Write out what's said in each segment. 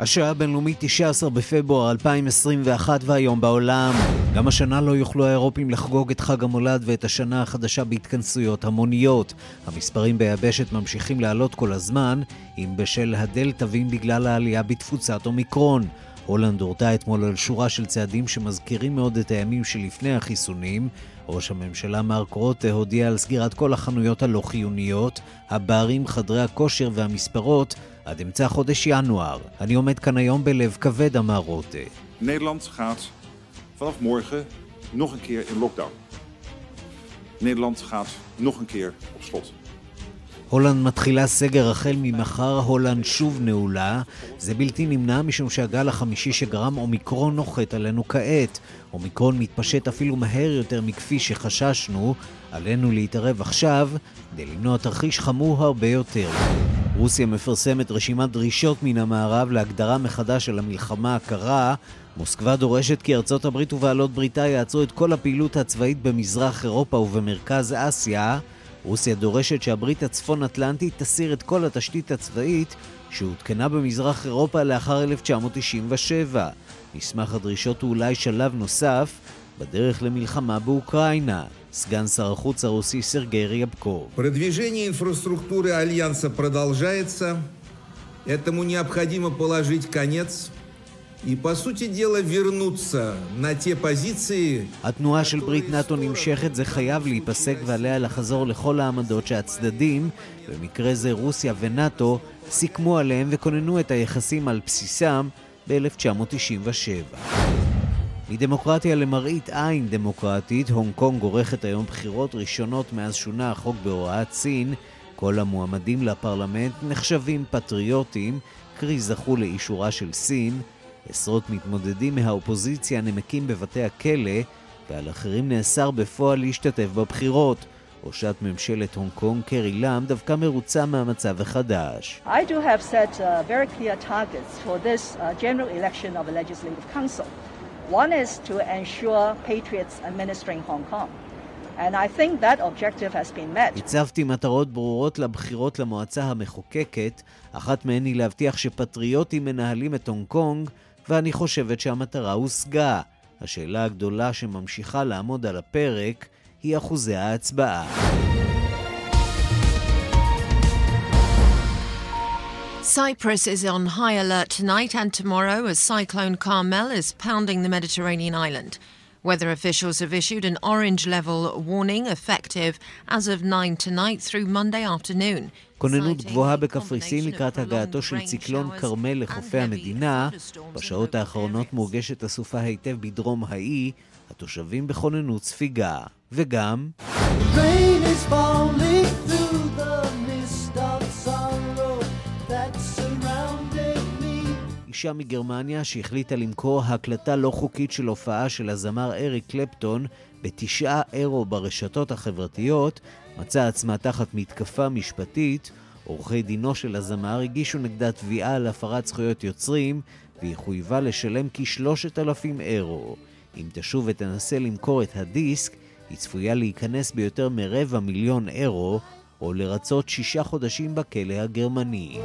השעה הבינלאומית 19 בפברואר 2021 והיום בעולם. גם השנה לא יוכלו האירופים לחגוג את חג המולד ואת השנה החדשה בהתכנסויות המוניות. המספרים ביבשת ממשיכים לעלות כל הזמן, אם בשל הדלתא ואם בגלל העלייה בתפוצת אומיקרון. הולנד הורתה אתמול על שורה של צעדים שמזכירים מאוד את הימים שלפני החיסונים. ראש הממשלה מרק רוטה הודיע על סגירת כל החנויות הלא חיוניות, הברים, חדרי הכושר והמספרות עד אמצע חודש ינואר. אני עומד כאן היום בלב כבד, אמר רוטה. Nederland gaat vanaf morgen nog een keer in lockdown. Nederland gaat nog een keer op slot. הולנד מתחילה סגר החל ממחר, הולנד שוב נעולה. זה בלתי נמנע משום שהגל החמישי שגרם אומיקרון נוחת עלינו כעת. אומיקרון מתפשט אפילו מהר יותר מכפי שחששנו. עלינו להתערב עכשיו כדי למנוע תרחיש חמור הרבה יותר. רוסיה מפרסמת רשימת דרישות מן המערב להגדרה מחדש של המלחמה הקרה. מוסקבה דורשת כי ארצות הברית ובעלות בריתה יעצרו את כל הפעילות הצבאית במזרח אירופה ובמרכז אסיה. רוסיה דורשת שהברית הצפון-אטלנטית תסיר את כל התשתית הצבאית שהותקנה במזרח אירופה לאחר 1997. מסמך הדרישות הוא אולי שלב נוסף בדרך למלחמה באוקראינה. סגן שר החוץ הרוסי סרגי ריאבקוב. Продвижение инфраструктуры Альянса продолжается. Этому необходимо положить конец и, по сути дела, вернуться на те позиции... התנועה של ברית נאט"ו נמשכת, זה חייב להיפסק ועליה לחזור לכל העמדות שהצדדים, במקרה זה רוסיה ונאט"ו, סיכמו עליהם וכוננו את היחסים על בסיסם ב-1997. מדמוקרטיה למראית עין דמוקרטית, הונג קונג עורכת היום בחירות ראשונות מאז שונה החוק בהוראת סין. כל המועמדים לפרלמנט נחשבים פטריוטים, קרי זכו לאישורה של סין. עשרות מתמודדים מהאופוזיציה נמקים בבתי הכלא, ועל אחרים נאסר בפועל להשתתף בבחירות. ראשת ממשלת הונג קונג, קרי לאם, דווקא מרוצה מהמצב החדש. I do have set uh, very clear this uh. One is to ensure patriots administering Hong Kong. And I think that objective has been met. הצבתי מטרות ברורות לבחירות למועצה המחוקקת, אחת מהן היא להבטיח שפטריוטים מנהלים את הונג קונג, ואני חושבת שהמטרה הושגה. השאלה הגדולה שממשיכה לעמוד על הפרק היא אחוזי ההצבעה. Cyprus is on high alert tonight and tomorrow as Cyclone Carmel is pounding the Mediterranean island. Weather officials have issued an orange level warning effective as of 9 tonight through Monday afternoon. כוננות גבוהה בקפריסין לקראת הגעתו של ציקלון כרמל לחופי המדינה. בשעות האחרונות מורגשת הסופה היטב בדרום האי, התושבים בכוננות ספיגה. וגם... Rain is falling through the אישה מגרמניה שהחליטה למכור הקלטה לא חוקית של הופעה של הזמר אריק קלפטון בתשעה אירו ברשתות החברתיות, מצאה עצמה תחת מתקפה משפטית. עורכי דינו של הזמר הגישו נגדה תביעה על הפרת זכויות יוצרים, והיא חויבה לשלם כשלושת אלפים אירו. אם תשוב ותנסה למכור את הדיסק, היא צפויה להיכנס ביותר מרבע מיליון אירו, או לרצות שישה חודשים בכלא הגרמני.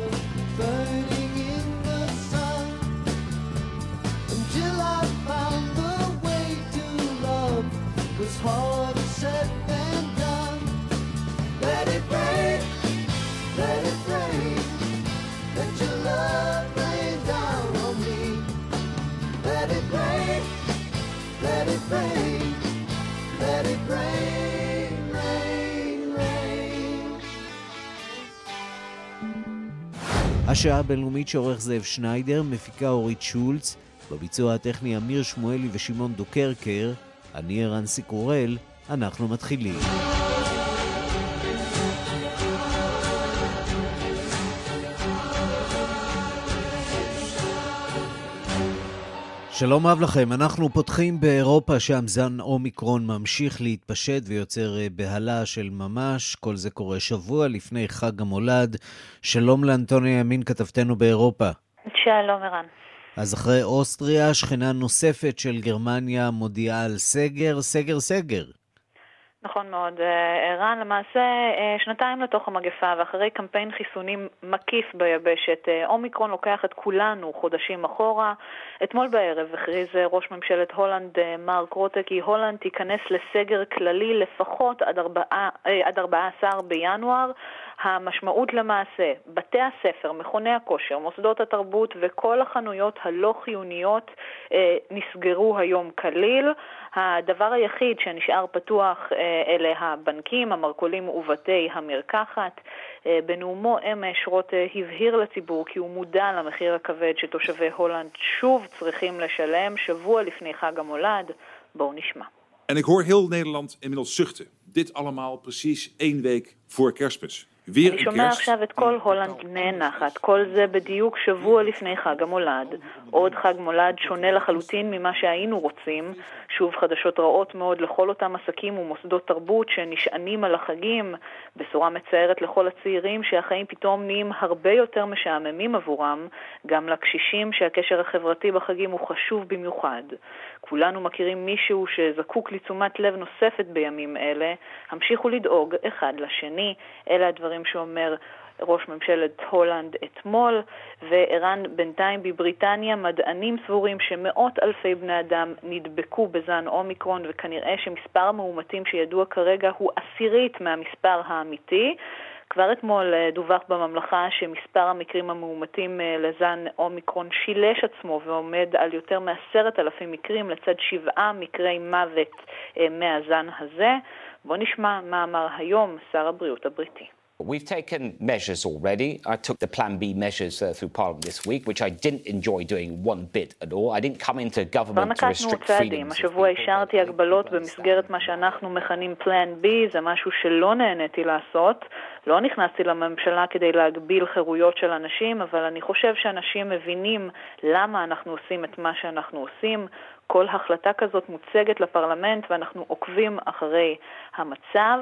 השעה הבינלאומית שעורך זאב שניידר, מפיקה אורית שולץ, בביצוע הטכני אמיר שמואלי ושמעון דוקרקר, אני ערן סיקורל, אנחנו מתחילים. שלום רב לכם, אנחנו פותחים באירופה שם זן אומיקרון ממשיך להתפשט ויוצר אה, בהלה של ממש, כל זה קורה שבוע לפני חג המולד. שלום לאנטוניה ימין, כתבתנו באירופה. שלום ערן. אז אחרי אוסטריה, שכנה נוספת של גרמניה מודיעה על סגר, סגר סגר. נכון מאוד. אה, ערן, למעשה אה, שנתיים לתוך המגפה ואחרי קמפיין חיסונים מקיף ביבשת, אה, אומיקרון לוקח את כולנו חודשים אחורה. אתמול בערב הכריז ראש ממשלת הולנד מרק רוטה כי הולנד תיכנס לסגר כללי לפחות עד, 4, עד 14 בינואר. המשמעות למעשה, בתי הספר, מכוני הכושר, מוסדות התרבות וכל החנויות הלא חיוניות נסגרו היום כליל. הדבר היחיד שנשאר פתוח אה, אלה הבנקים, המרכולים ובתי המרקחת. אה, בנאומו אמש רוט הבהיר לציבור כי הוא מודע למחיר הכבד שתושבי הולנד שוב צריכים לשלם שבוע לפני חג המולד. בואו נשמע. En ik hoor heel Nederland inmiddels zuchten. Dit allemaal precies één week voor kerstmis. אני שומע עכשיו את כל הולנד נאנחת, כל זה בדיוק שבוע לפני חג המולד. עוד חג מולד שונה לחלוטין ממה שהיינו רוצים. שוב חדשות רעות מאוד לכל אותם עסקים ומוסדות תרבות שנשענים על החגים. בשורה מצערת לכל הצעירים שהחיים פתאום נהיים הרבה יותר משעממים עבורם. גם לקשישים שהקשר החברתי בחגים הוא חשוב במיוחד. כולנו מכירים מישהו שזקוק לתשומת לב נוספת בימים אלה. המשיכו לדאוג אחד לשני. אלה הדברים שאומר ראש ממשלת הולנד אתמול, וערן בינתיים בבריטניה מדענים סבורים שמאות אלפי בני אדם נדבקו בזן אומיקרון, וכנראה שמספר המאומתים שידוע כרגע הוא עשירית מהמספר האמיתי. כבר אתמול אה, דווח בממלכה שמספר המקרים המאומתים אה, לזן אומיקרון שילש עצמו ועומד על יותר מעשרת אלפים מקרים לצד שבעה מקרי מוות אה, מהזן הזה. בואו נשמע מה אמר היום שר הבריאות הבריטי. We've taken measures already. I took the Plan B measures uh, through Parliament this week, which I didn't enjoy doing one bit at all. I didn't come into government to restrict freedoms. השבוע השארתי הגבלות במסגרת מה שאנחנו מכנים Plan B, זה משהו שלא נהניתי לעשות. לא נכנסתי לממשלה כדי להגביל חירויות של אנשים, אבל אני חושב שאנשים מבינים למה אנחנו עושים את מה שאנחנו עושים. כל החלטה כזאת מוצגת לפרלמנט ואנחנו עוקבים אחרי המצב.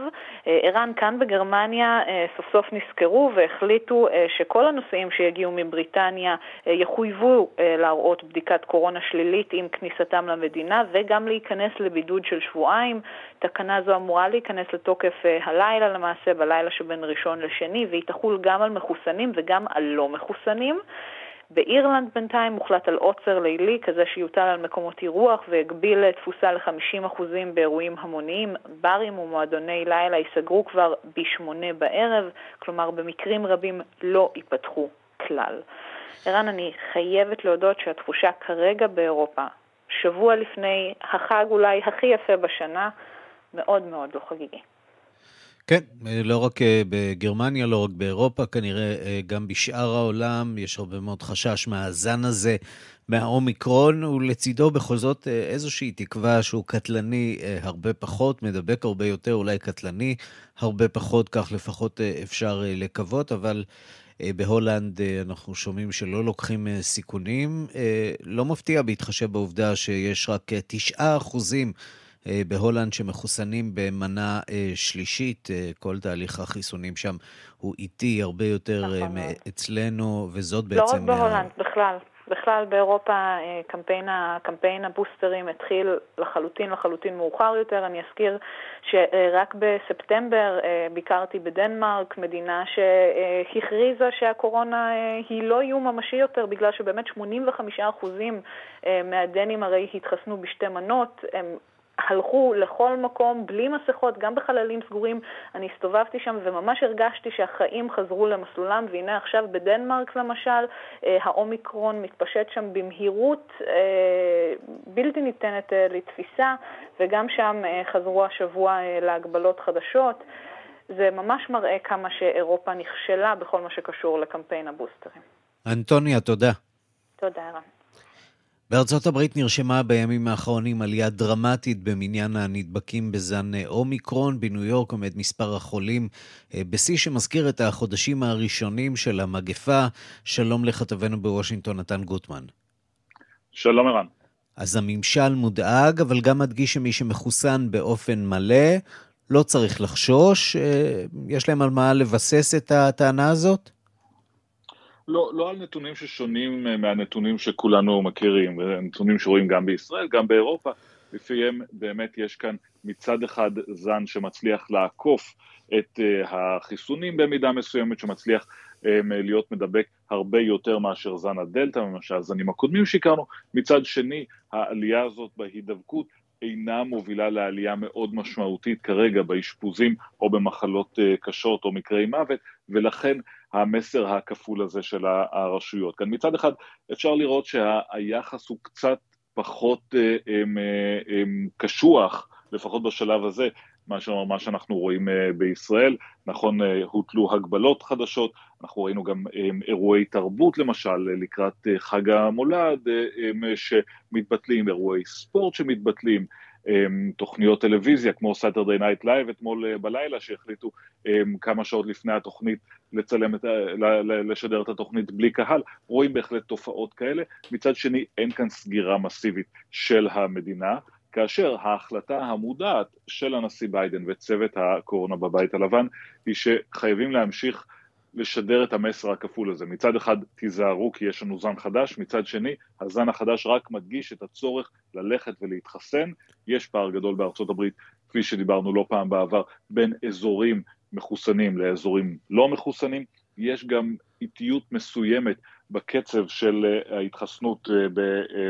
אה, ערן, כאן בגרמניה אה, סוף סוף נזכרו והחליטו אה, שכל הנוסעים שיגיעו מבריטניה יחויבו להראות בדיקת קורונה שלילית עם כניסתם למדינה וגם להיכנס לבידוד של שבועיים. תקנה זו אמורה להיכנס לתוקף הלילה למעשה, בלילה שבין ראשון לשני, והיא תחול גם על מחוסנים וגם על לא מחוסנים. באירלנד בינתיים הוחלט על עוצר לילי, כזה שיוטל על מקומות אירוח והגביל תפוסה ל-50% באירועים המוניים. ברים ומועדוני לילה ייסגרו כבר ב-8 בערב, כלומר במקרים רבים לא ייפתחו כלל. ערן, אני חייבת להודות שהתחושה כרגע באירופה, שבוע לפני החג אולי הכי יפה בשנה, מאוד מאוד לא חגיגי. כן, לא רק אה, בגרמניה, לא רק באירופה, כנראה אה, גם בשאר העולם יש הרבה מאוד חשש מהזן הזה, מהאומיקרון, ולצידו בכל זאת אה, איזושהי תקווה שהוא קטלני הרבה פחות, מדבק הרבה יותר, אולי קטלני הרבה פחות, כך לפחות אפשר לקוות, אבל... בהולנד אנחנו שומעים שלא לוקחים סיכונים. לא מפתיע בהתחשב בעובדה שיש רק 9 אחוזים בהולנד שמחוסנים במנה אה, שלישית, אה, כל תהליך החיסונים שם הוא איטי הרבה יותר נכון מאצלנו, וזאת בעצם... לא רק בהולנד, מה... בכלל. בכלל באירופה קמפיין, קמפיין הבוסטרים התחיל לחלוטין לחלוטין מאוחר יותר. אני אזכיר שרק בספטמבר ביקרתי בדנמרק, מדינה שהכריזה שהקורונה היא לא איום ממשי יותר, בגלל שבאמת 85% מהדנים הרי התחסנו בשתי מנות, הם הלכו לכל מקום בלי מסכות, גם בחללים סגורים. אני הסתובבתי שם וממש הרגשתי שהחיים חזרו למסלולם, והנה עכשיו בדנמרק למשל, אה, האומיקרון מתפשט שם במהירות אה, בלתי ניתנת אה, לתפיסה, וגם שם חזרו השבוע להגבלות חדשות. זה ממש מראה כמה שאירופה נכשלה בכל מה שקשור לקמפיין הבוסטרים. אנטוניה, תודה. תודה, ערן. בארצות הברית נרשמה בימים האחרונים עלייה דרמטית במניין הנדבקים בזן אומיקרון. בניו יורק עומד מספר החולים אה, בשיא שמזכיר את החודשים הראשונים של המגפה. שלום לכתבנו בוושינגטון, נתן גוטמן. שלום ערן. אז הממשל מודאג, אבל גם מדגיש שמי שמחוסן באופן מלא, לא צריך לחשוש. אה, יש להם על מה לבסס את הטענה הזאת? לא, לא על נתונים ששונים אה, מהנתונים שכולנו מכירים, נתונים שרואים גם בישראל, גם באירופה, לפיהם באמת יש כאן מצד אחד זן שמצליח לעקוף את uh, החיסונים במידה מסוימת, שמצליח להיות מדבק הרבה יותר מאשר זן הדלתא, ממה שהזנים הקודמים שהכרנו, מצד שני העלייה הזאת בהידבקות אינה מובילה לעלייה מאוד משמעותית כרגע באשפוזים או במחלות קשות או מקרי מוות, ולכן המסר הכפול הזה של הרשויות. כאן מצד אחד אפשר לראות שהיחס הוא קצת פחות אה, אה, קשוח, לפחות בשלב הזה, מאשר מה שאנחנו רואים אה, בישראל. נכון, הוטלו הגבלות חדשות, אנחנו ראינו גם אירועי תרבות למשל לקראת חג המולד שמתבטלים, אירועי ספורט שמתבטלים, אמ, תוכניות טלוויזיה כמו Saturday Night Live אתמול אה, בלילה שהחליטו אמ, כמה שעות לפני התוכנית לצלם את, לשדר את התוכנית בלי קהל, רואים בהחלט תופעות כאלה, מצד שני אין כאן סגירה מסיבית של המדינה, כאשר ההחלטה המודעת של הנשיא ביידן וצוות הקורונה בבית הלבן היא שחייבים להמשיך לשדר את המסר הכפול הזה. מצד אחד תיזהרו כי יש לנו זן חדש, מצד שני הזן החדש רק מדגיש את הצורך ללכת ולהתחסן. יש פער גדול בארצות הברית, כפי שדיברנו לא פעם בעבר, בין אזורים מחוסנים לאזורים לא מחוסנים. יש גם איטיות מסוימת בקצב של אה, ההתחסנות אה,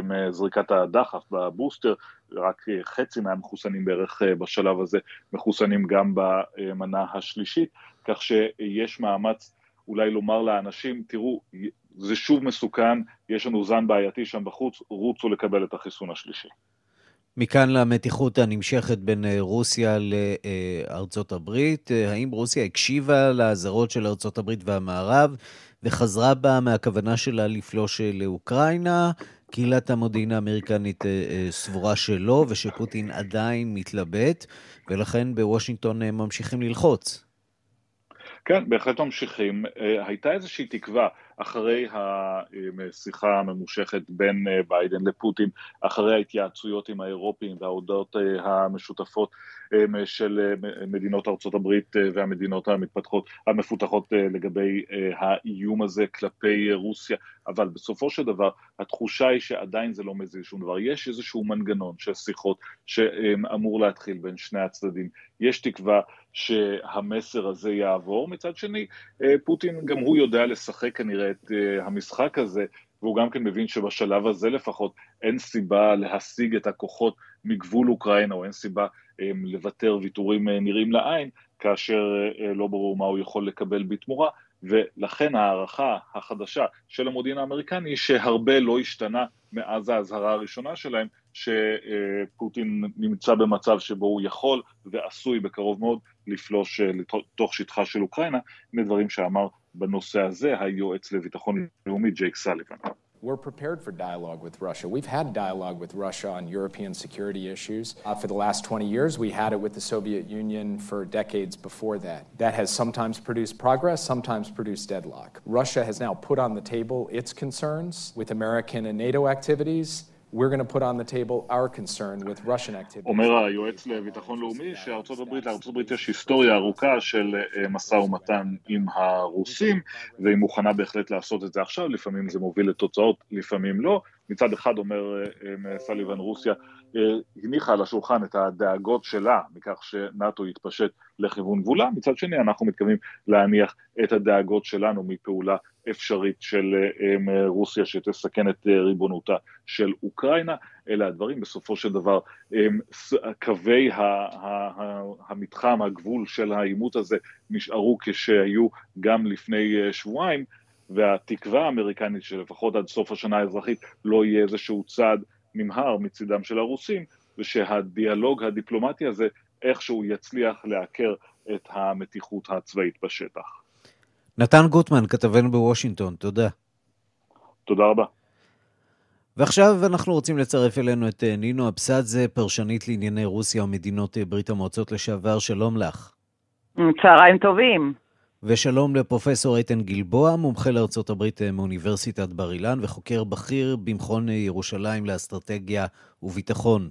בזריקת הדחף, בבוסטר, רק אה, חצי מהמחוסנים בערך בשלב הזה מחוסנים גם במנה השלישית, כך שיש מאמץ אולי לומר לאנשים, תראו, זה שוב מסוכן, יש לנו זן בעייתי שם בחוץ, רוצו לקבל את החיסון השלישי. מכאן למתיחות הנמשכת בין רוסיה לארצות הברית. האם רוסיה הקשיבה לאזהרות של ארצות הברית והמערב וחזרה בה מהכוונה שלה לפלוש לאוקראינה. קהילת המודיעין האמריקנית אה, אה, סבורה שלא, ושפוטין עדיין מתלבט, ולכן בוושינגטון אה, ממשיכים ללחוץ. כן, בהחלט ממשיכים. הייתה איזושהי תקווה אחרי השיחה הממושכת בין ביידן לפוטין, אחרי ההתייעצויות עם האירופים וההודעות המשותפות של מדינות ארצות הברית והמדינות המתפתחות, המפותחות לגבי האיום הזה כלפי רוסיה, אבל בסופו של דבר התחושה היא שעדיין זה לא מזיז שום דבר. יש איזשהו מנגנון של שיחות שאמור להתחיל בין שני הצדדים. יש תקווה שהמסר הזה יעבור. מצד שני, פוטין גם הוא יודע לשחק כנראה את המשחק הזה והוא גם כן מבין שבשלב הזה לפחות אין סיבה להשיג את הכוחות מגבול אוקראינה, או אין סיבה um, לוותר ויתורים נראים לעין, כאשר לא ברור מה הוא יכול לקבל בתמורה, ולכן ההערכה החדשה של המודיעין האמריקני היא שהרבה לא השתנה מאז האזהרה הראשונה שלהם, שפוטין נמצא במצב שבו הוא יכול ועשוי בקרוב מאוד לפלוש לתוך שטחה של אוקראינה, מדברים שאמר בנושא הזה היועץ לביטחון לאומי ג'ייק סליבן. We're prepared for dialogue with Russia. We've had dialogue with Russia on European security issues. Uh, for the last 20 years, we had it with the Soviet Union for decades before that. That has sometimes produced progress, sometimes produced deadlock. Russia has now put on the table its concerns with American and NATO activities. We're going to put on the table our concern with Russian activity. אומר היועץ לביטחון לאומי שארצות הברית, לארצות הברית יש היסטוריה ארוכה של משא ומתן עם הרוסים, והיא מוכנה בהחלט לעשות את זה עכשיו, לפעמים זה מוביל לתוצאות, לפעמים לא. מצד אחד אומר סליבן רוסיה, הניחה על השולחן את הדאגות שלה מכך שנאט"ו יתפשט לכיוון גבולה, מצד שני אנחנו מתכוונים להניח את הדאגות שלנו מפעולה אפשרית של רוסיה שתסכן את ריבונותה של אוקראינה, אלה הדברים, בסופו של דבר קווי המתחם, הגבול של העימות הזה נשארו כשהיו גם לפני שבועיים, והתקווה האמריקנית שלפחות עד סוף השנה האזרחית לא יהיה איזשהו צעד נמהר מצידם של הרוסים, ושהדיאלוג הדיפלומטי הזה איכשהו יצליח לעקר את המתיחות הצבאית בשטח. נתן גוטמן, כתבנו בוושינגטון, תודה. תודה רבה. ועכשיו אנחנו רוצים לצרף אלינו את אה, נינו אבסדזה, פרשנית לענייני רוסיה ומדינות אה, ברית המועצות לשעבר, שלום לך. צהריים טובים. ושלום לפרופסור איתן גלבוע, מומחה לארצות הברית מאוניברסיטת בר אילן וחוקר בכיר במכון ירושלים לאסטרטגיה וביטחון.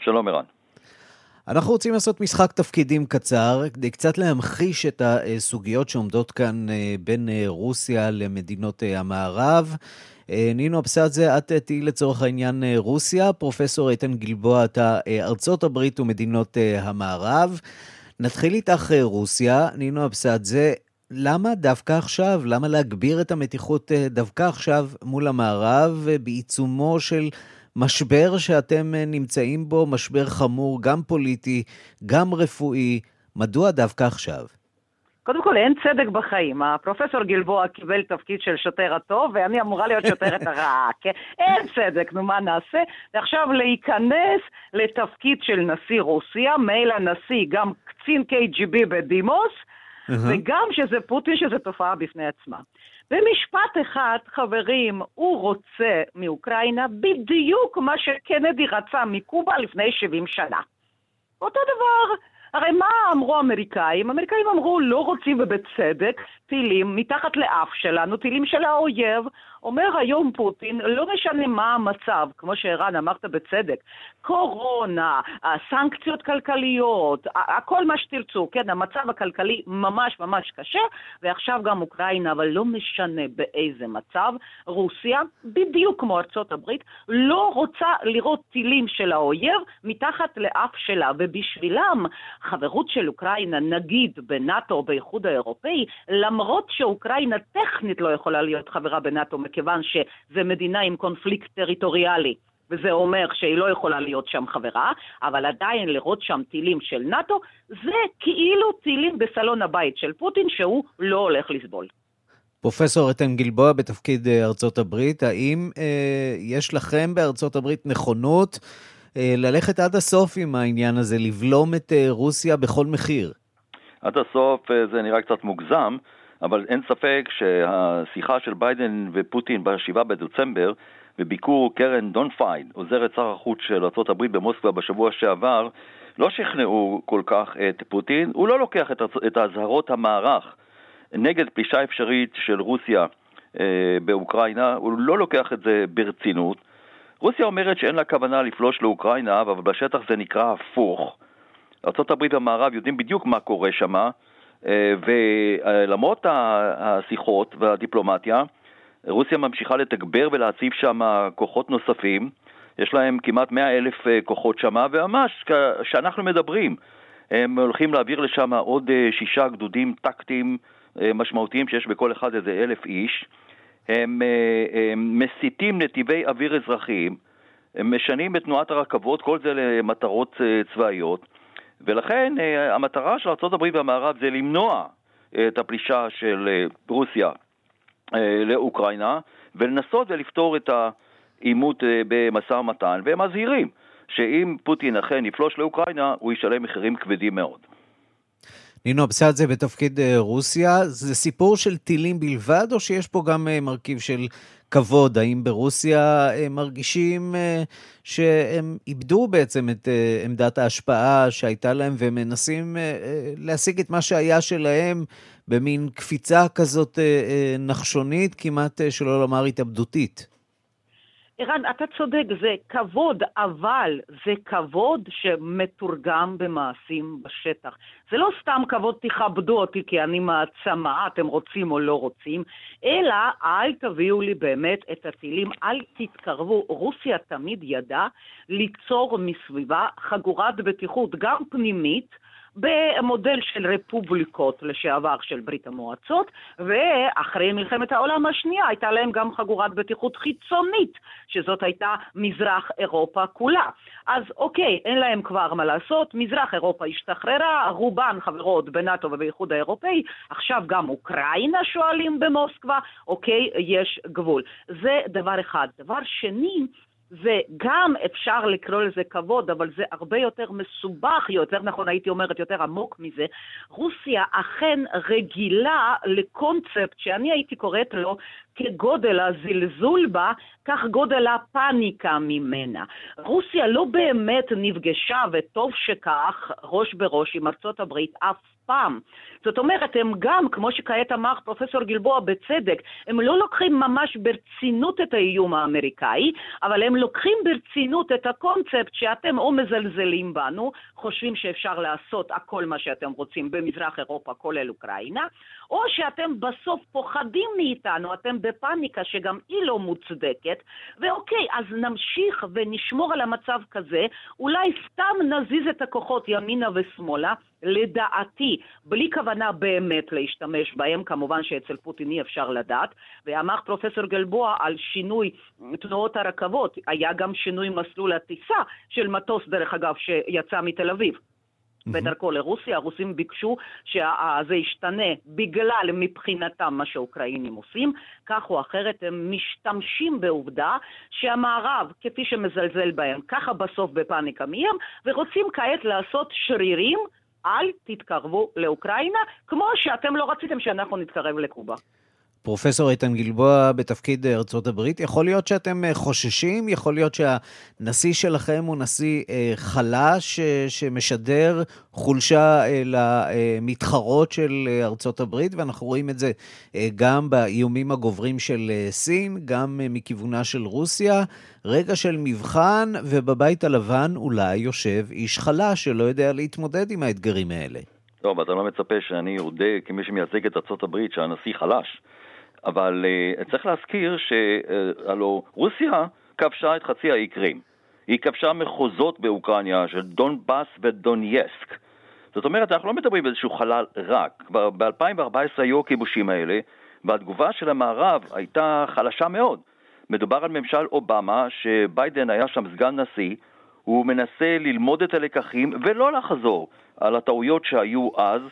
שלום ערן. אנחנו רוצים לעשות משחק תפקידים קצר, כדי קצת להמחיש את הסוגיות שעומדות כאן אה, בין אה, רוסיה למדינות אה, המערב. נינו אבסדזה, את תהיי לצורך העניין רוסיה, פרופסור איתן גלבוע, אתה ארצות הברית ומדינות המערב. נתחיל איתך רוסיה, נינו אבסדזה, למה דווקא עכשיו? למה להגביר את המתיחות דווקא עכשיו מול המערב בעיצומו של משבר שאתם אה, נמצאים בו, משבר חמור, גם פוליטי, גם רפואי, מדוע דווקא עכשיו? קודם כל, אין צדק בחיים. הפרופסור גלבוע קיבל תפקיד של שוטר הטוב, ואני אמורה להיות שוטרת הרעה, כן? אין צדק, נו, מה נעשה? ועכשיו להיכנס לתפקיד של נשיא רוסיה, מילא נשיא, גם קצין KGB בדימוס, uh-huh. וגם שזה פוטין, שזה תופעה בפני עצמה. במשפט אחד, חברים, הוא רוצה מאוקראינה בדיוק מה שקנדי רצה מקובה לפני 70 שנה. אותו דבר. הרי מה אמרו האמריקאים? האמריקאים אמרו, לא רוצים ובצדק טילים מתחת לאף שלנו, טילים של האויב. אומר היום פוטין, לא משנה מה המצב, כמו שערן אמרת בצדק, קורונה, סנקציות כלכליות, הכל מה שתרצו, כן, המצב הכלכלי ממש ממש קשה, ועכשיו גם אוקראינה, אבל לא משנה באיזה מצב, רוסיה, בדיוק כמו ארצות הברית, לא רוצה לראות טילים של האויב מתחת לאף שלה, ובשבילם חברות של אוקראינה, נגיד בנאט"ו או באיחוד האירופאי, למרות שאוקראינה טכנית לא יכולה להיות חברה בנאט"ו, מכיוון שזו מדינה עם קונפליקט טריטוריאלי. וזה אומר שהיא לא יכולה להיות שם חברה, אבל עדיין לראות שם טילים של נאט"ו, זה כאילו טילים בסלון הבית של פוטין שהוא לא הולך לסבול. פרופסור איתן גלבוע בתפקיד אה, ארצות הברית, האם אה, יש לכם בארצות הברית נכונות אה, ללכת עד הסוף עם העניין הזה, לבלום את אה, רוסיה בכל מחיר? עד הסוף אה, זה נראה קצת מוגזם. אבל אין ספק שהשיחה של ביידן ופוטין ב-7 בדצמבר בביקור קרן דונפייד, עוזרת שר החוץ של ארה"ב במוסקבה בשבוע שעבר, לא שכנעו כל כך את פוטין, הוא לא לוקח את האזהרות המערך נגד פלישה אפשרית של רוסיה אה, באוקראינה, הוא לא לוקח את זה ברצינות. רוסיה אומרת שאין לה כוונה לפלוש לאוקראינה, אבל בשטח זה נקרא הפוך. ארה"ב והמערב יודעים בדיוק מה קורה שמה, ולמרות השיחות והדיפלומטיה, רוסיה ממשיכה לתגבר ולהציב שם כוחות נוספים. יש להם כמעט 100 אלף אה, כוחות שם, וממש כשאנחנו מדברים, הם הולכים להעביר לשם עוד אה, שישה גדודים טקטיים משמעותיים שיש בכל אחד איזה אלף איש. הם, הם מסיטים נתיבי אוויר אזרחיים, הם משנים את תנועת הרכבות, כל זה למטרות צבאיות. ולכן אה, המטרה של ארה"ב והמערב זה למנוע אה, את הפלישה של אה, רוסיה לאוקראינה ולנסות ולפתור את העימות במשא ומתן, והם מזהירים שאם פוטין אכן יפלוש לאוקראינה, הוא ישלם מחירים כבדים מאוד. נינו אבסדזה בתפקיד רוסיה, זה סיפור של טילים בלבד, או שיש פה גם מרכיב של כבוד? האם ברוסיה הם מרגישים אה, שהם איבדו בעצם את אה, עמדת ההשפעה שהייתה להם והם מנסים אה, להשיג את מה שהיה שלהם במין קפיצה כזאת נחשונית, כמעט שלא לומר התאבדותית? ערן, אתה צודק, זה כבוד, אבל זה כבוד שמתורגם במעשים בשטח. זה לא סתם כבוד תכבדו אותי כי אני מעצמה, אתם רוצים או לא רוצים, אלא אל תביאו לי באמת את הטילים, אל תתקרבו. רוסיה תמיד ידעה ליצור מסביבה חגורת בטיחות, גם פנימית, במודל של רפובליקות לשעבר של ברית המועצות, ואחרי מלחמת העולם השנייה הייתה להם גם חגורת בטיחות חיצונית, שזאת הייתה מזרח אירופה כולה. אז אוקיי, אין להם כבר מה לעשות, מזרח אירופה השתחררה, רובן חברות בנאט"ו ובאיחוד האירופאי, עכשיו גם אוקראינה שואלים במוסקבה, אוקיי, יש גבול. זה דבר אחד. דבר שני, וגם אפשר לקרוא לזה כבוד, אבל זה הרבה יותר מסובך, יותר נכון הייתי אומרת יותר עמוק מזה. רוסיה אכן רגילה לקונספט שאני הייתי קוראת לו כגודל הזלזול בה, כך גודל הפאניקה ממנה. רוסיה לא באמת נפגשה, וטוב שכך, ראש בראש עם ארצות הברית אף פעם. זאת אומרת, הם גם, כמו שכעת אמר פרופסור גלבוע בצדק, הם לא לוקחים ממש ברצינות את האיום האמריקאי, אבל הם לוקחים ברצינות את הקונספט שאתם או מזלזלים בנו, חושבים שאפשר לעשות הכל מה שאתם רוצים במזרח אירופה, כולל אוקראינה, או שאתם בסוף פוחדים מאיתנו, אתם בפאניקה שגם היא לא מוצדקת, ואוקיי, אז נמשיך ונשמור על המצב כזה, אולי סתם נזיז את הכוחות ימינה ושמאלה, לדעתי, בלי כוונה באמת להשתמש בהם, כמובן שאצל פוטין אי אפשר לדעת, ואמר פרופסור גלבוע על שינוי תנועות הרכבות, היה גם שינוי מסלול הטיסה של מטוס, דרך אגב, שיצא מתל אביב. בדרכו לרוסיה, הרוסים ביקשו שזה ישתנה בגלל מבחינתם מה שהאוקראינים עושים, כך או אחרת הם משתמשים בעובדה שהמערב, כפי שמזלזל בהם, ככה בסוף בפאניקה מהם, ורוצים כעת לעשות שרירים אל תתקרבו לאוקראינה, כמו שאתם לא רציתם שאנחנו נתקרב לקובה. פרופסור איתן גלבוע בתפקיד ארצות הברית, יכול להיות שאתם אה, חוששים? יכול להיות שהנשיא שלכם הוא נשיא אה, חלש אה, שמשדר חולשה למתחרות של ארצות הברית, ואנחנו רואים את זה גם באיומים הגוברים של סין, גם מכיוונה של רוסיה. רגע של מבחן, ובבית הלבן אולי יושב איש חלש שלא יודע להתמודד עם האתגרים האלה. טוב, אתה לא מצפה שאני אודה כמי שמייצג את ארה"ב שהנשיא חלש. אבל uh, צריך להזכיר שהלו uh, רוסיה כבשה את חצי האי קרים. היא כבשה מחוזות באוקראינה של דונבאס ודונייסק. זאת אומרת, אנחנו לא מדברים באיזשהו חלל רק. ב-2014 היו הכיבושים האלה, והתגובה של המערב הייתה חלשה מאוד. מדובר על ממשל אובמה, שביידן היה שם סגן נשיא, הוא מנסה ללמוד את הלקחים ולא לחזור על הטעויות שהיו אז, אה,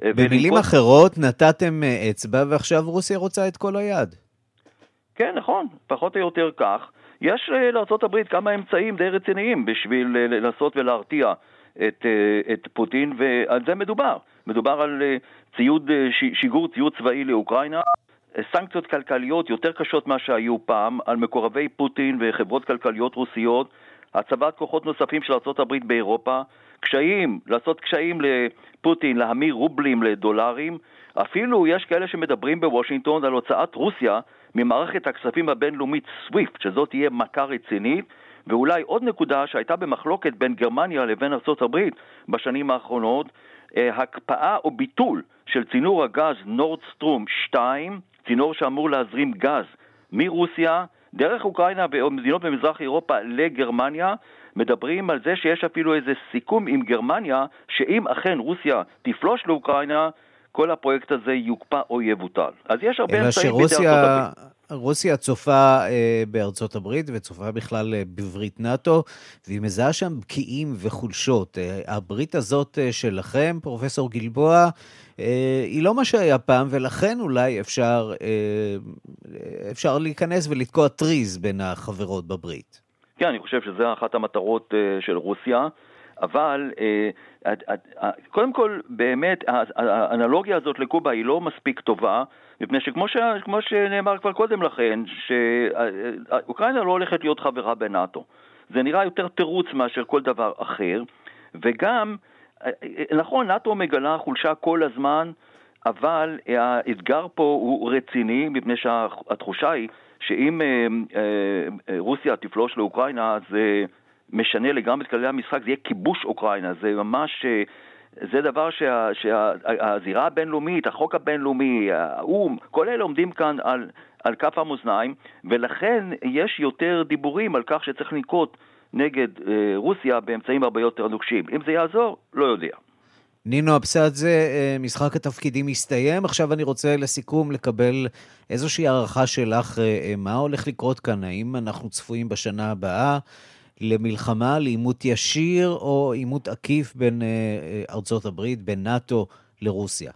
במילים ולנקוט... אחרות, נתתם אה, אצבע ועכשיו רוסיה רוצה את כל היד. כן, נכון, פחות או יותר כך. יש אה, לארה"ב כמה אמצעים די רציניים בשביל לנסות ולהרתיע את, את פוטין, ועל זה מדובר. מדובר על ציוד, שיגור ציוד צבאי לאוקראינה, סנקציות כלכליות יותר קשות ממה שהיו פעם על מקורבי פוטין וחברות כלכליות רוסיות, הצבת כוחות נוספים של ארה"ב באירופה, קשיים, לעשות קשיים לפוטין להמיר רובלים לדולרים, אפילו יש כאלה שמדברים בוושינגטון על הוצאת רוסיה ממערכת הכספים הבינלאומית סוויפט, שזאת תהיה מכה רצינית, ואולי עוד נקודה שהייתה במחלוקת בין גרמניה לבין ארה"ב בשנים האחרונות, אה, הקפאה או ביטול של צינור הגז נורדסטרום 2, צינור שאמור להזרים גז מרוסיה דרך אוקראינה ומדינות במזרח אירופה לגרמניה, מדברים על זה שיש אפילו איזה סיכום עם גרמניה, שאם אכן רוסיה תפלוש לאוקראינה, כל הפרויקט הזה יוקפא או יבוטל. אז יש הרבה אמצעים בידי ארצות הברית. רוסיה צופה אה, בארצות הברית וצופה בכלל אה, בברית נאט"ו, והיא מזהה שם בקיאים וחולשות. אה, הברית הזאת אה, שלכם, פרופסור גלבוע, אה, היא לא מה שהיה פעם, ולכן אולי אפשר, אה, אפשר להיכנס ולתקוע טריז בין החברות בברית. כן, אני חושב שזו אחת המטרות אה, של רוסיה. אבל אה, קודם כל, באמת, האנלוגיה הזאת לקובה היא לא מספיק טובה, מפני שכמו ש, שנאמר כבר קודם לכן, שאוקראינה לא הולכת להיות חברה בנאט"ו. זה נראה יותר תירוץ מאשר כל דבר אחר, וגם, נכון, נאט"ו מגלה חולשה כל הזמן, אבל האתגר פה הוא רציני, מפני שהתחושה היא שאם אה, אה, רוסיה תפלוש לאוקראינה, זה משנה לגמרי את כללי המשחק, זה יהיה כיבוש אוקראינה, זה ממש... אה, זה דבר שה, שהזירה הבינלאומית, החוק הבינלאומי, האו"ם, כל אלה עומדים כאן על, על כף המאזניים, ולכן יש יותר דיבורים על כך שצריך לנקוט נגד אה, רוסיה באמצעים הרבה יותר נוקשים. אם זה יעזור, לא יודע. נינו אבסדזה, אה, משחק התפקידים מסתיים. עכשיו אני רוצה לסיכום לקבל איזושהי הערכה שלך, אה, אה, מה הולך לקרות כאן? האם אנחנו צפויים בשנה הבאה למלחמה, לעימות ישיר או עימות עקיף בין ארצות הברית, בין נאט"ו לרוסיה?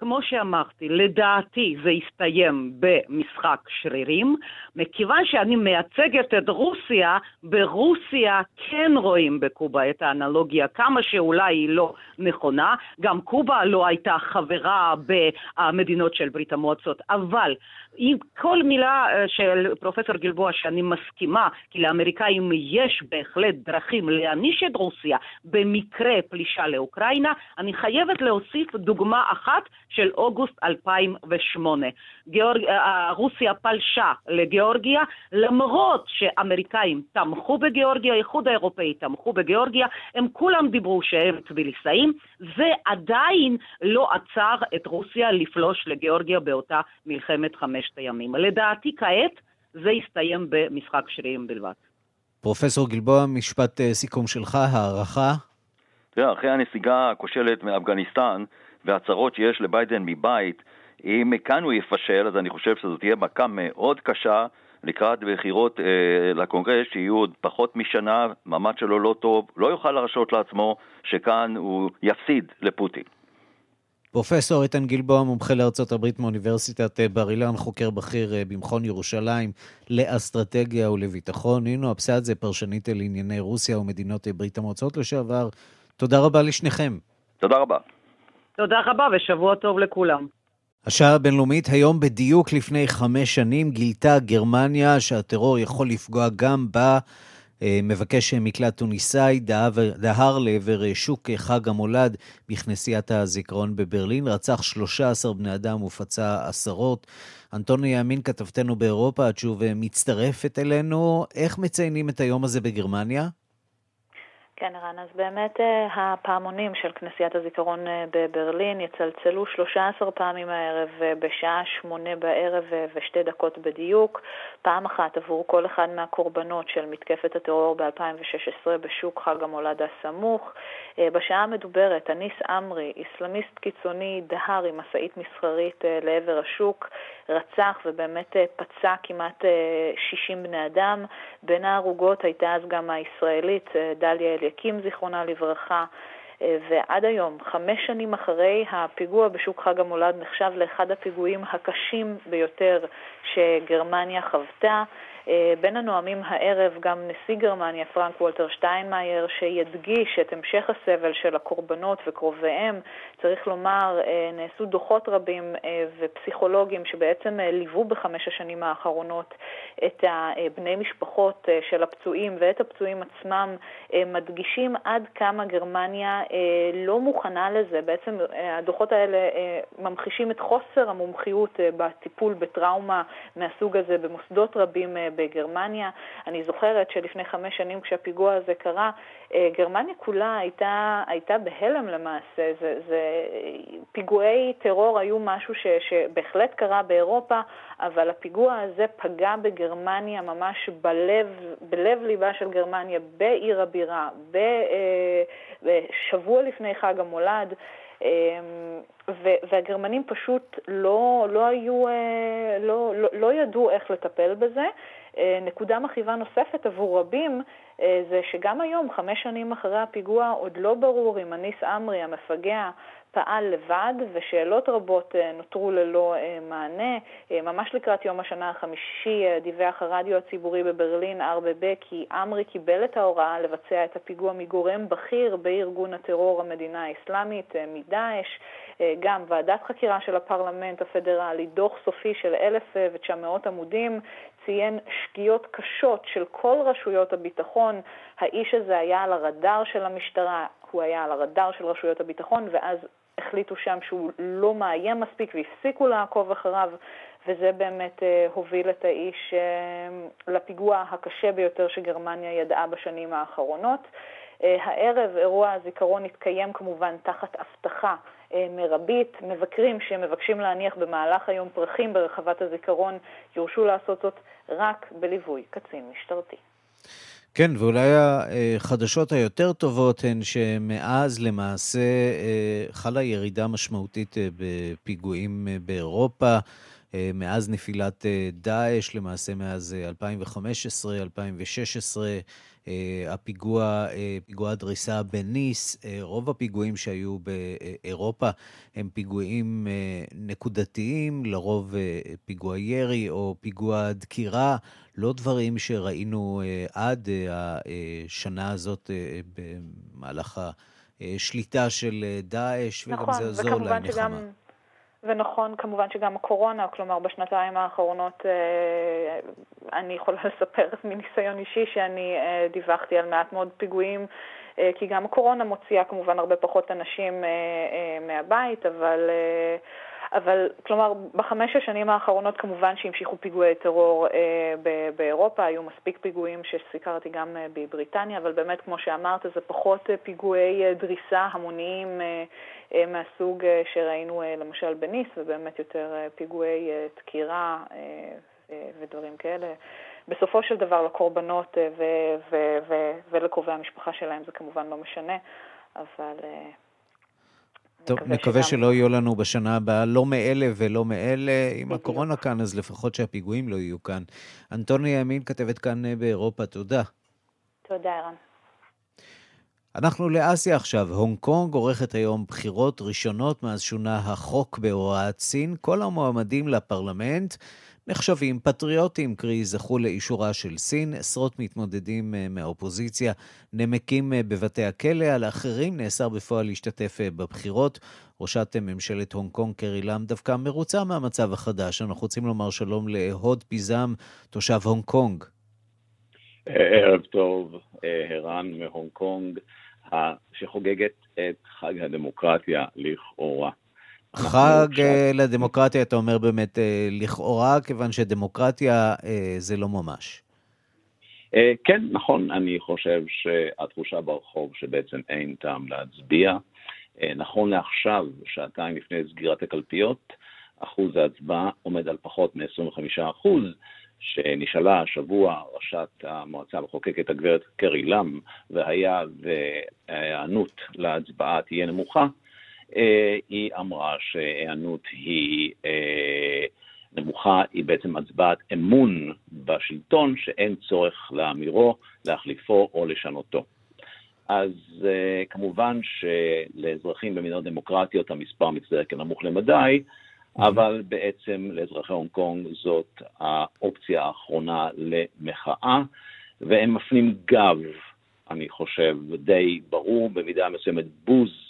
כמו שאמרתי, לדעתי זה יסתיים במשחק שרירים. מכיוון שאני מייצגת את רוסיה, ברוסיה כן רואים בקובה את האנלוגיה, כמה שאולי היא לא נכונה. גם קובה לא הייתה חברה במדינות של ברית המועצות, אבל עם כל מילה אה, של פרופסור גלבוע שאני מסכימה, כי לאמריקאים יש בהחלט דרכים להעניש את רוסיה במקרה פלישה לאוקראינה, אני חייבת להוסיף דוגמה אחת של אוגוסט 2008. גיאורג... אה, רוסיה פלשה לגיאורגיה, למרות שאמריקאים תמכו בגיאורגיה, האיחוד האירופאי תמכו בגיאורגיה, הם כולם דיברו שהם טביליסאים, זה עדיין לא עצר את רוסיה לפלוש לגיאורגיה באותה מלחמת חמשת הימים. לדעתי כעת זה יסתיים במשחק שרירים בלבד. פרופסור גלבוע, משפט אה, סיכום שלך, הערכה? תראה, אחרי הנסיגה הכושלת מאפגניסטן והצהרות שיש לביידן מבית, אם כאן הוא יפשל, אז אני חושב שזו תהיה מכה מאוד קשה לקראת בחירות אה, לקונגרס שיהיו עוד פחות משנה, מעמד שלו לא טוב, לא יוכל להרשות לעצמו שכאן הוא יפסיד לפוטין. פרופסור איתן גלבוע, מומחה לארצות הברית מאוניברסיטת אה, בר אילן, חוקר בכיר אה, במכון ירושלים לאסטרטגיה ולביטחון. נינו אבסדזה, פרשנית לענייני רוסיה ומדינות אה, ברית המועצות לשעבר. תודה רבה לשניכם. תודה רבה. תודה רבה ושבוע טוב לכולם. השעה הבינלאומית היום בדיוק לפני חמש שנים גילתה גרמניה שהטרור יכול לפגוע גם בה. אה, מבקש מקלט טוניסאי דהר לעבר אה, שוק חג המולד בכנסיית הזיכרון בברלין, רצח 13 בני אדם ופצע עשרות. אנטוני ימין, כתבתנו באירופה, את שוב אה, מצטרפת אלינו. איך מציינים את היום הזה בגרמניה? כן, ערן, אז באמת אה, הפעמונים של כנסיית הזיכרון אה, בברלין יצלצלו 13 פעמים הערב אה, בשעה שמונה בערב ושתי דקות בדיוק, פעם אחת עבור כל אחד מהקורבנות של מתקפת הטרור ב-2016 בשוק חג המולד הסמוך. בשעה המדוברת, אניס עמרי, אסלאמיסט קיצוני, דהר עם משאית מסחרית לעבר השוק, רצח ובאמת פצע כמעט 60 בני אדם. בין ההרוגות הייתה אז גם הישראלית דליה אליקים. זיכרונה לברכה, אה, ועד היום, חמש שנים אחרי, הפיגוע בשוק חג המולד נחשב לאחד הפיגועים הקשים ביותר שגרמניה חוותה. אה, בין הנואמים הערב גם נשיא גרמניה, פרנק וולטר שטיינמאייר, שידגיש את המשך הסבל של הקורבנות וקרוביהם. צריך לומר, אה, נעשו דוחות רבים אה, ופסיכולוגים שבעצם ליוו בחמש השנים האחרונות את בני משפחות של הפצועים ואת הפצועים עצמם, מדגישים עד כמה גרמניה לא מוכנה לזה. בעצם הדוחות האלה ממחישים את חוסר המומחיות בטיפול בטראומה מהסוג הזה במוסדות רבים בגרמניה. אני זוכרת שלפני חמש שנים כשהפיגוע הזה קרה, אה, גרמניה כולה הייתה, הייתה בהלם למעשה. זה, זה, פיגועי טרור היו משהו ש, שבהחלט קרה באירופה, אבל הפיגוע הזה פגע בגרמניה ממש בלב, בלב ליבה של גרמניה, בעיר הבירה, בשבוע אה, לפני חג המולד. אמ, והגרמנים פשוט לא, לא היו, אה, לא, לא, לא ידעו איך לטפל בזה. אה, נקודה מכאיבה נוספת עבור רבים אה, זה שגם היום, חמש שנים אחרי הפיגוע, עוד לא ברור אם אניס עמרי, המפגע, פעל לבד, ושאלות רבות אה, נותרו ללא מענה. ממש לקראת יום השנה החמישי דיווח הרדיו הציבורי בברלין, ארבבה, כי עמרי קיבל את ההוראה לבצע את הפיגוע מגורם בכיר בארגון הטרור המדינה האסלאמית, מדאעש. גם ועדת חקירה של הפרלמנט הפדרלי, דוח סופי של 1,900 עמודים, ציין שגיאות קשות של כל רשויות הביטחון. האיש הזה היה על הרדאר של המשטרה, הוא היה על הרדאר של רשויות הביטחון, ואז החליטו שם שהוא לא מאיים מספיק והפסיקו לעקוב אחריו, וזה באמת אה, הוביל את האיש אה, לפיגוע הקשה ביותר שגרמניה ידעה בשנים האחרונות. אה, הערב אירוע הזיכרון התקיים כמובן תחת אבטחה מרבית. מבקרים שמבקשים להניח במהלך היום פרחים ברחבת הזיכרון יורשו לעשות זאת רק בליווי קצין משטרתי. כן, ואולי החדשות היותר טובות הן שמאז למעשה אה, חלה ירידה משמעותית בפיגועים באירופה. מאז נפילת דאעש, למעשה מאז 2015, 2016, הפיגוע, פיגוע הדריסה בניס, רוב הפיגועים שהיו באירופה הם פיגועים נקודתיים, לרוב פיגוע ירי או פיגוע דקירה, לא דברים שראינו עד השנה הזאת במהלך השליטה של דאעש, וגם נכון, זה עזור להם נחמה. ונכון כמובן שגם הקורונה, כלומר בשנתיים האחרונות אה, אני יכולה לספר מניסיון אישי שאני אה, דיווחתי על מעט מאוד פיגועים, אה, כי גם הקורונה מוציאה כמובן הרבה פחות אנשים מהבית, אבל אבל כלומר, בחמש השנים האחרונות כמובן שהמשיכו פיגועי טרור אה, באירופה, היו מספיק פיגועים שסיקרתי גם אה, בבריטניה, אבל באמת, כמו שאמרת, זה פחות אה, פיגועי אה, דריסה המוניים אה, אה, מהסוג אה, שראינו אה, למשל בניס, ובאמת יותר אה, פיגועי אה, דקירה אה, אה, ודברים כאלה. בסופו של דבר לקורבנות אה, ולקרובי המשפחה שלהם זה כמובן לא משנה, אבל... אה, טוב, נקווה שגם... שלא יהיו לנו בשנה הבאה לא מאלה ולא מאלה. עם הקורונה כאן, אז לפחות שהפיגועים לא יהיו כאן. אנטוני ימין כתבת כאן אה, באירופה, תודה. תודה, ערן. אנחנו לאסיה עכשיו. הונג קונג עורכת היום בחירות ראשונות מאז שונה החוק בהוראת סין. כל המועמדים לפרלמנט נחשבים פטריוטים, קרי זכו לאישורה של סין. עשרות מתמודדים אה, מהאופוזיציה נמקים אה, בבתי הכלא, על האחרים נאסר בפועל להשתתף אה, בבחירות. ראשת ממשלת הונג קונג, קרי לם, דווקא מרוצה מהמצב החדש. אנחנו רוצים לומר שלום להוד פיזם, תושב הונג קונג. ערב טוב, ערן מהונג קונג, שחוגגת את חג הדמוקרטיה לכאורה. חג אה, לדמוקרטיה, אתה אומר באמת אה, לכאורה, כיוון שדמוקרטיה אה, זה לא ממש. כן, נכון, אני חושב שהתחושה ברחוב שבעצם אין טעם להצביע. נכון לעכשיו, שעתיים לפני סגירת הקלפיות, אחוז ההצבעה עומד על פחות מ-25 אחוז, שנשאלה השבוע ראשת המועצה המחוקקת הגברת קרי לם, והיה וההיענות להצבעה תהיה נמוכה, היא אמרה שהיענות היא אה, נמוכה, היא בעצם הצבעת אמון בשלטון, שאין צורך להמירו, להחליפו או לשנותו. אז uh, כמובן שלאזרחים במדינות דמוקרטיות המספר מצטער כנמוך למדי. אבל בעצם לאזרחי הונג קונג זאת האופציה האחרונה למחאה, והם מפנים גב, אני חושב, די ברור, במידה מסוימת בוז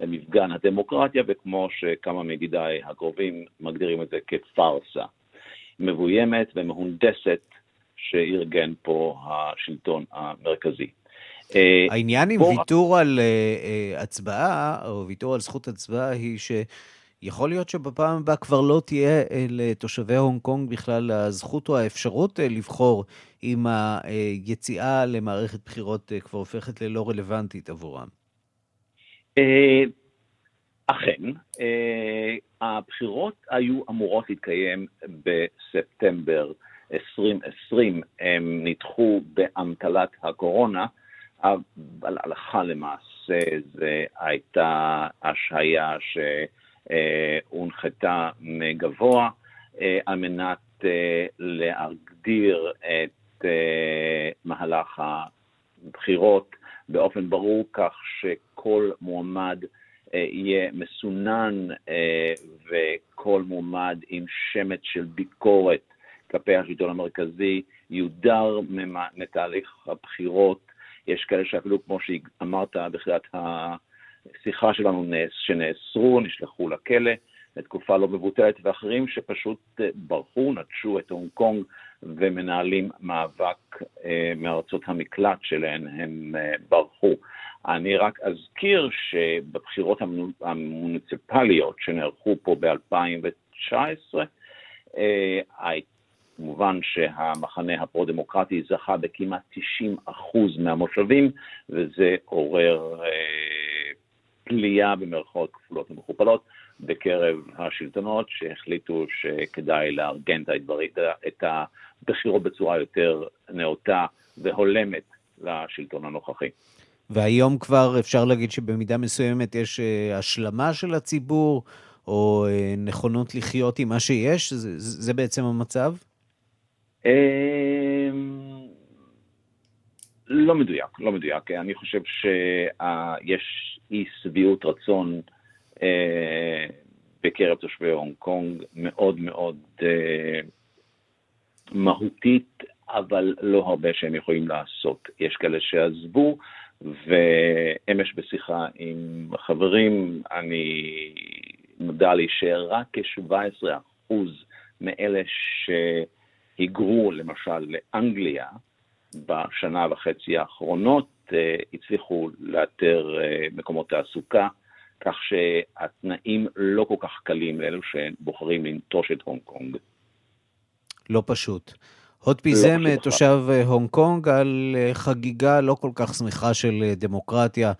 למפגן הדמוקרטיה, וכמו שכמה מידידיי הקרובים מגדירים את זה כפארסה. מבוימת ומהונדסת שארגן פה השלטון המרכזי. אה, העניין עם ויתור על אה, אה, הצבעה, או ויתור על זכות הצבעה, היא שיכול להיות שבפעם הבאה כבר לא תהיה לתושבי הונג קונג בכלל הזכות או האפשרות לבחור אם היציאה למערכת בחירות כבר הופכת ללא רלוונטית עבורם. אה, אכן, אה, הבחירות היו אמורות להתקיים בספטמבר 2020, הם נדחו באמתלת הקורונה, אבל הלכה למעשה זו הייתה השהיה שהונחתה מגבוה על מנת להגדיר את מהלך הבחירות באופן ברור כך שכל מועמד אה, יהיה מסונן אה, וכל מועמד עם שמץ של ביקורת כלפי השלטון המרכזי יודר מתהליך הבחירות. יש כאלה שאפילו, כמו שאמרת בתחילת השיחה שלנו, שנאסרו, נשלחו לכלא לתקופה לא מבוטלת, ואחרים שפשוט אה, ברחו, נטשו את הונג קונג ומנהלים מאבק אה, מארצות המקלט שלהן, הם אה, ברחו. אני רק אזכיר שבבחירות המוניציפליות שנערכו פה ב-2019, אה, כמובן שהמחנה הפרו-דמוקרטי זכה בכמעט 90 אחוז מהמושבים, וזה עורר אה, פליאה במרכאות כפולות ומכופלות בקרב השלטונות שהחליטו שכדאי לארגן את הבחירות בצורה יותר נאותה והולמת לשלטון הנוכחי. והיום כבר אפשר להגיד שבמידה מסוימת יש אה, השלמה של הציבור, או אה, נכונות לחיות עם מה שיש? זה, זה בעצם המצב? אמ, לא מדויק, לא מדויק. אני חושב שיש אי שביעות רצון בקרב תושבי הונג קונג מאוד מאוד אה, מהותית, אבל לא הרבה שהם יכולים לעשות. יש כאלה שעזבו, ואמש בשיחה עם חברים, אני נודע לי שרק כ-17% מאלה שהיגרו למשל לאנגליה בשנה וחצי האחרונות, אה, הצליחו לאתר אה, מקומות תעסוקה, כך שהתנאים לא כל כך קלים לאלו שבוחרים לנטוש את הונג קונג. לא פשוט. הוד פיזם, לא תושב אה, הונג קונג, על חגיגה לא כל כך שמחה של דמוקרטיה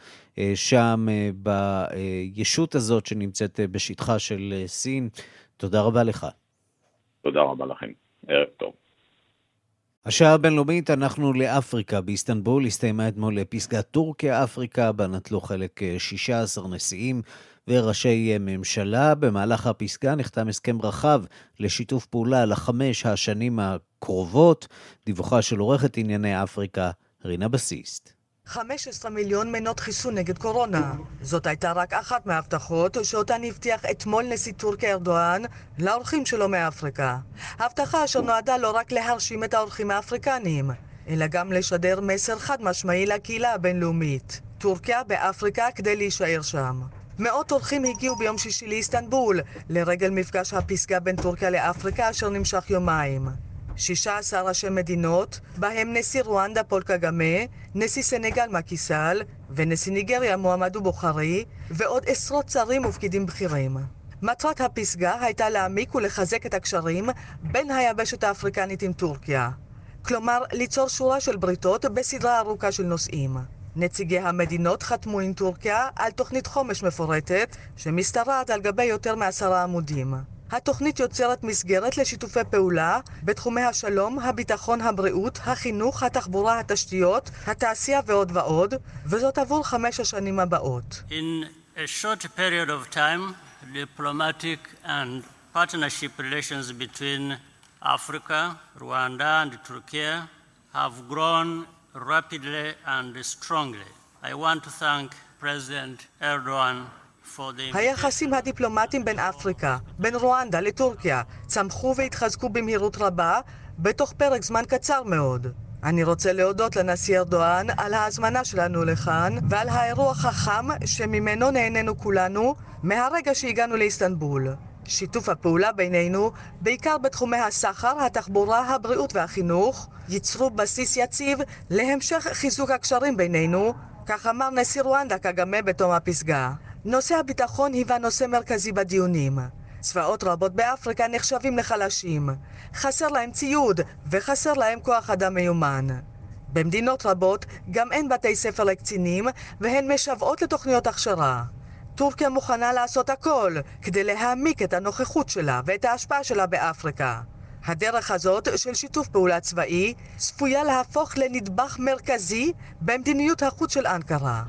שם בישות הזאת שנמצאת בשטחה של סין. תודה רבה לך. תודה רבה לכם. ערב טוב. השעה הבינלאומית, אנחנו לאפריקה. באיסטנבול הסתיימה אתמול פסגת טורקיה-אפריקה, בה נטלו חלק 16 נשיאים וראשי ממשלה. במהלך הפסגה נחתם הסכם רחב לשיתוף פעולה לחמש השנים הקרובות. דיווחה של עורכת ענייני אפריקה, רינה בסיסט. 15 מיליון מנות חיסון נגד קורונה. זאת הייתה רק אחת מההבטחות שאותן הבטיח אתמול נשיא טורקיה ארדואן לאורחים שלו מאפריקה. הבטחה אשר נועדה לא רק להרשים את האורחים האפריקניים, אלא גם לשדר מסר חד משמעי לקהילה הבינלאומית. טורקיה באפריקה כדי להישאר שם. מאות אורחים הגיעו ביום שישי לאיסטנבול, לרגל מפגש הפסגה בין טורקיה לאפריקה אשר נמשך יומיים. 16 ראשי מדינות, בהם נשיא רואנדה פול קגמה, נשיא סנגל מקיסל, ונשיא ניגריה מועמדו בוכרי, ועוד עשרות שרים ופקידים בכירים. מטרת הפסגה הייתה להעמיק ולחזק את הקשרים בין היבשת האפריקנית עם טורקיה. כלומר, ליצור שורה של בריתות בסדרה ארוכה של נושאים. נציגי המדינות חתמו עם טורקיה על תוכנית חומש מפורטת, שמשתרעת על גבי יותר מעשרה עמודים. התוכנית יוצרת מסגרת לשיתופי פעולה בתחומי השלום, הביטחון, הבריאות, החינוך, התחבורה, התשתיות, התעשייה ועוד ועוד, וזאת עבור חמש השנים הבאות. In a short period of time, diplomatic and partnership relations between Africa, Rwanda and Turkey have grown rapidly and strongly. I want to thank President Erdogan היחסים הדיפלומטיים בין אפריקה, בין רואנדה לטורקיה, צמחו והתחזקו במהירות רבה, בתוך פרק זמן קצר מאוד. אני רוצה להודות לנשיא ארדואן על ההזמנה שלנו לכאן ועל האירוח החם שממנו נהנינו כולנו מהרגע שהגענו לאיסטנבול. שיתוף הפעולה בינינו, בעיקר בתחומי הסחר, התחבורה, הבריאות והחינוך, ייצרו בסיס יציב להמשך חיזוק הקשרים בינינו, כך אמר נשיא רואנדה קגמה בתום הפסגה. נושא הביטחון היווה נושא מרכזי בדיונים. צבאות רבות באפריקה נחשבים לחלשים. חסר להם ציוד וחסר להם כוח אדם מיומן. במדינות רבות גם אין בתי ספר לקצינים והן משוועות לתוכניות הכשרה. טורקיה מוכנה לעשות הכל כדי להעמיק את הנוכחות שלה ואת ההשפעה שלה באפריקה. הדרך הזאת של שיתוף פעולה צבאי צפויה להפוך לנדבך מרכזי במדיניות החוץ של אנקרה.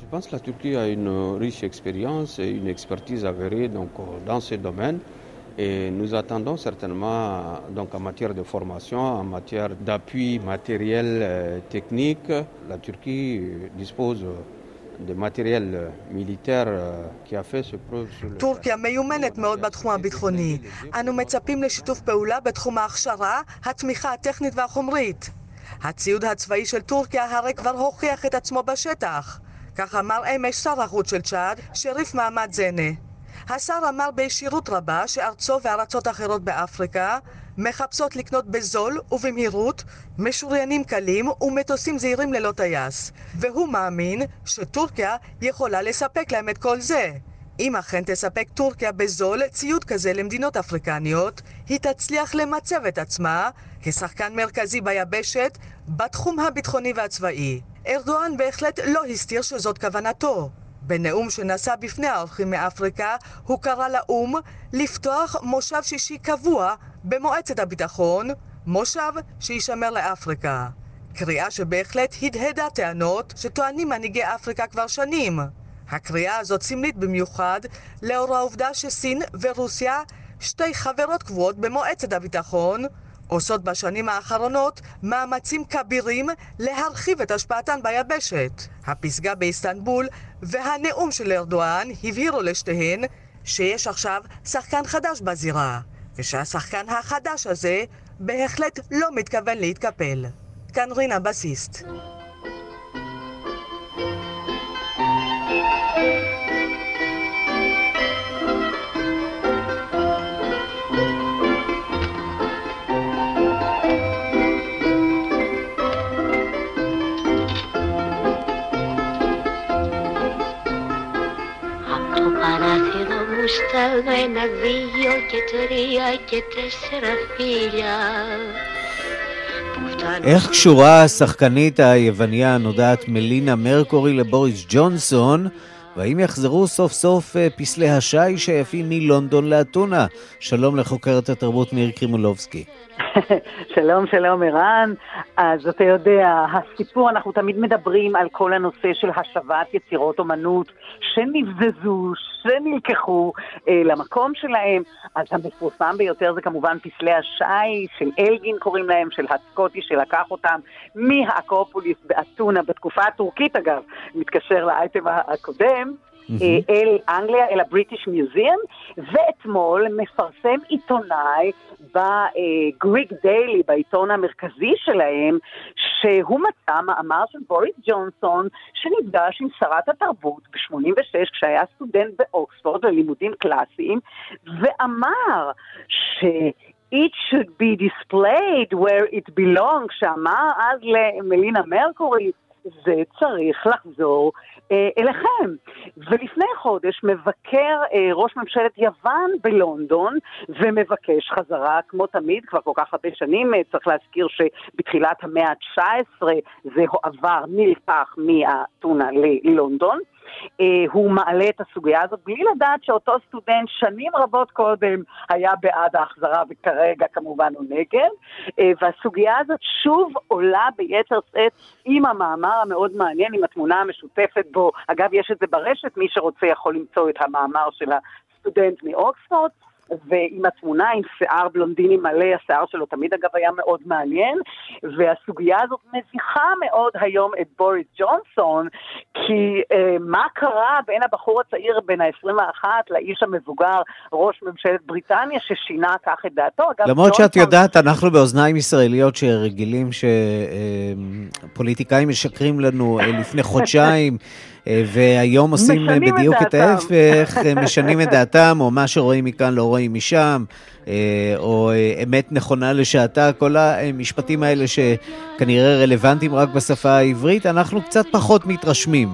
Et nous attendons certainement, donc en matière de formation, en matière d'appui matériel, euh, technique, la Turquie dispose טורקיה מיומנת מאוד בתחום הביטחוני. אנו מצפים לשיתוף פעולה בתחום ההכשרה, התמיכה הטכנית והחומרית. הציוד הצבאי של טורקיה הרי כבר הוכיח את עצמו בשטח. כך אמר אמש שר החוץ של צ'אד, שריף מעמד זנה. השר אמר בישירות רבה שארצו וארצות אחרות באפריקה מחפשות לקנות בזול ובמהירות משוריינים קלים ומטוסים זעירים ללא טייס, והוא מאמין שטורקיה יכולה לספק להם את כל זה. אם אכן תספק טורקיה בזול ציוד כזה למדינות אפריקניות, היא תצליח למצב את עצמה כשחקן מרכזי ביבשת בתחום הביטחוני והצבאי. ארדואן בהחלט לא הסתיר שזאת כוונתו. בנאום שנשא בפני האורחים מאפריקה, הוא קרא לאו"ם לפתוח מושב שישי קבוע במועצת הביטחון, מושב שישמר לאפריקה. קריאה שבהחלט הדהדה טענות שטוענים מנהיגי אפריקה כבר שנים. הקריאה הזאת סמלית במיוחד לאור העובדה שסין ורוסיה, שתי חברות קבועות במועצת הביטחון, עושות בשנים האחרונות מאמצים כבירים להרחיב את השפעתן ביבשת. הפסגה באיסטנבול והנאום של ארדואן הבהירו לשתיהן שיש עכשיו שחקן חדש בזירה, ושהשחקן החדש הזה בהחלט לא מתכוון להתקפל. כאן רינה בסיסט. στέλνω ένα, δύο και τρία και τέσσερα φίλια איך קשורה השחקנית היווניה הנודעת מלינה מרקורי לבוריס ג'ונסון, והאם יחזרו סוף סוף אה, פסלי השיש היפים מלונדון לאתונה? שלום לחוקרת התרבות מאיר קרימולובסקי. שלום, שלום ערן. אז אתה יודע, הסיפור, אנחנו תמיד מדברים על כל הנושא של השבת יצירות אומנות שנבזזו, שנלקחו אה, למקום שלהם. אז המפורסם ביותר זה כמובן פסלי השי, של אלגין קוראים להם, של הסקוטי שלקח אותם מהאקרופוליס באתונה, בתקופה הטורקית אגב, מתקשר לאייטם הקודם. Mm-hmm. אל אנגליה, אל הבריטיש מיוזיאם, ואתמול מפרסם עיתונאי בגריק דיילי, בעיתון המרכזי שלהם, שהוא מצא מאמר של בוריס ג'ונסון, שנפגש עם שרת התרבות ב-86, כשהיה סטודנט באוקספורד ללימודים קלאסיים, ואמר ש... it should be displayed where it belongs, שאמר אז למלינה מרקורי, זה צריך לחזור אה, אליכם. ולפני חודש מבקר אה, ראש ממשלת יוון בלונדון ומבקש חזרה, כמו תמיד, כבר כל כך הרבה שנים, אה, צריך להזכיר שבתחילת המאה ה-19 זה הועבר, נלקח מאתונה ללונדון. אה, הוא מעלה את הסוגיה הזאת בלי לדעת שאותו סטודנט שנים רבות קודם היה בעד ההחזרה וכרגע כמובן הוא נגד, אה, והסוגיה הזאת שוב עולה ביתר שאת עם המאמר המאוד מעניין, עם התמונה המשותפת בו, אגב יש את זה ברשת, מי שרוצה יכול למצוא את המאמר של הסטודנט מאוקספורד. ועם התמונה עם שיער בלונדיני מלא, השיער שלו תמיד אגב היה מאוד מעניין, והסוגיה הזאת מביכה מאוד היום את בוריס ג'ונסון, כי אה, מה קרה בין הבחור הצעיר בן ה-21 לאיש המבוגר, ראש ממשלת בריטניה, ששינה כך את דעתו? אגב, למרות ג'ונסון... שאת יודעת, אנחנו באוזניים ישראליות שרגילים שפוליטיקאים משקרים לנו אה, לפני חודשיים. אה, והיום עושים בדיוק את, את ההפך, משנים את דעתם, או מה שרואים מכאן לא רואים משם, אה, או אה, אמת נכונה לשעתה, כל המשפטים האלה שכנראה רלוונטיים רק בשפה העברית, אנחנו קצת פחות מתרשמים.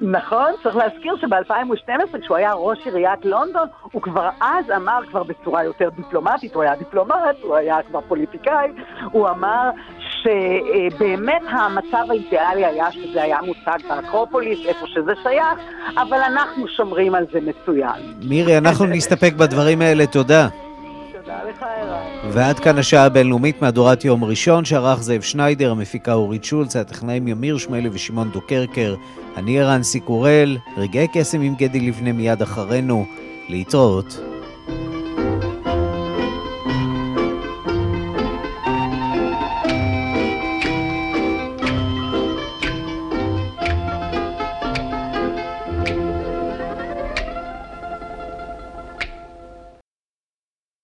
נכון, צריך להזכיר שב-2012, כשהוא היה ראש עיריית לונדון, הוא כבר אז אמר, כבר בצורה יותר דיפלומטית, הוא היה דיפלומט, הוא היה כבר פוליטיקאי, הוא אמר שבאמת המצב האידיאלי היה שזה היה מוצג באקרופוליס, איפה שזה שייך, אבל אנחנו שומרים על זה מצוין. מירי, אנחנו נסתפק בדברים האלה, תודה. ועד כאן השעה הבינלאומית מהדורת יום ראשון, שערך זאב שניידר, המפיקה אורית שולץ, הטכנאים ימיר שמואלי ושמעון דוקרקר, אני ערן סיקורל, רגעי קסם עם גדי לבנה מיד אחרינו, להתראות.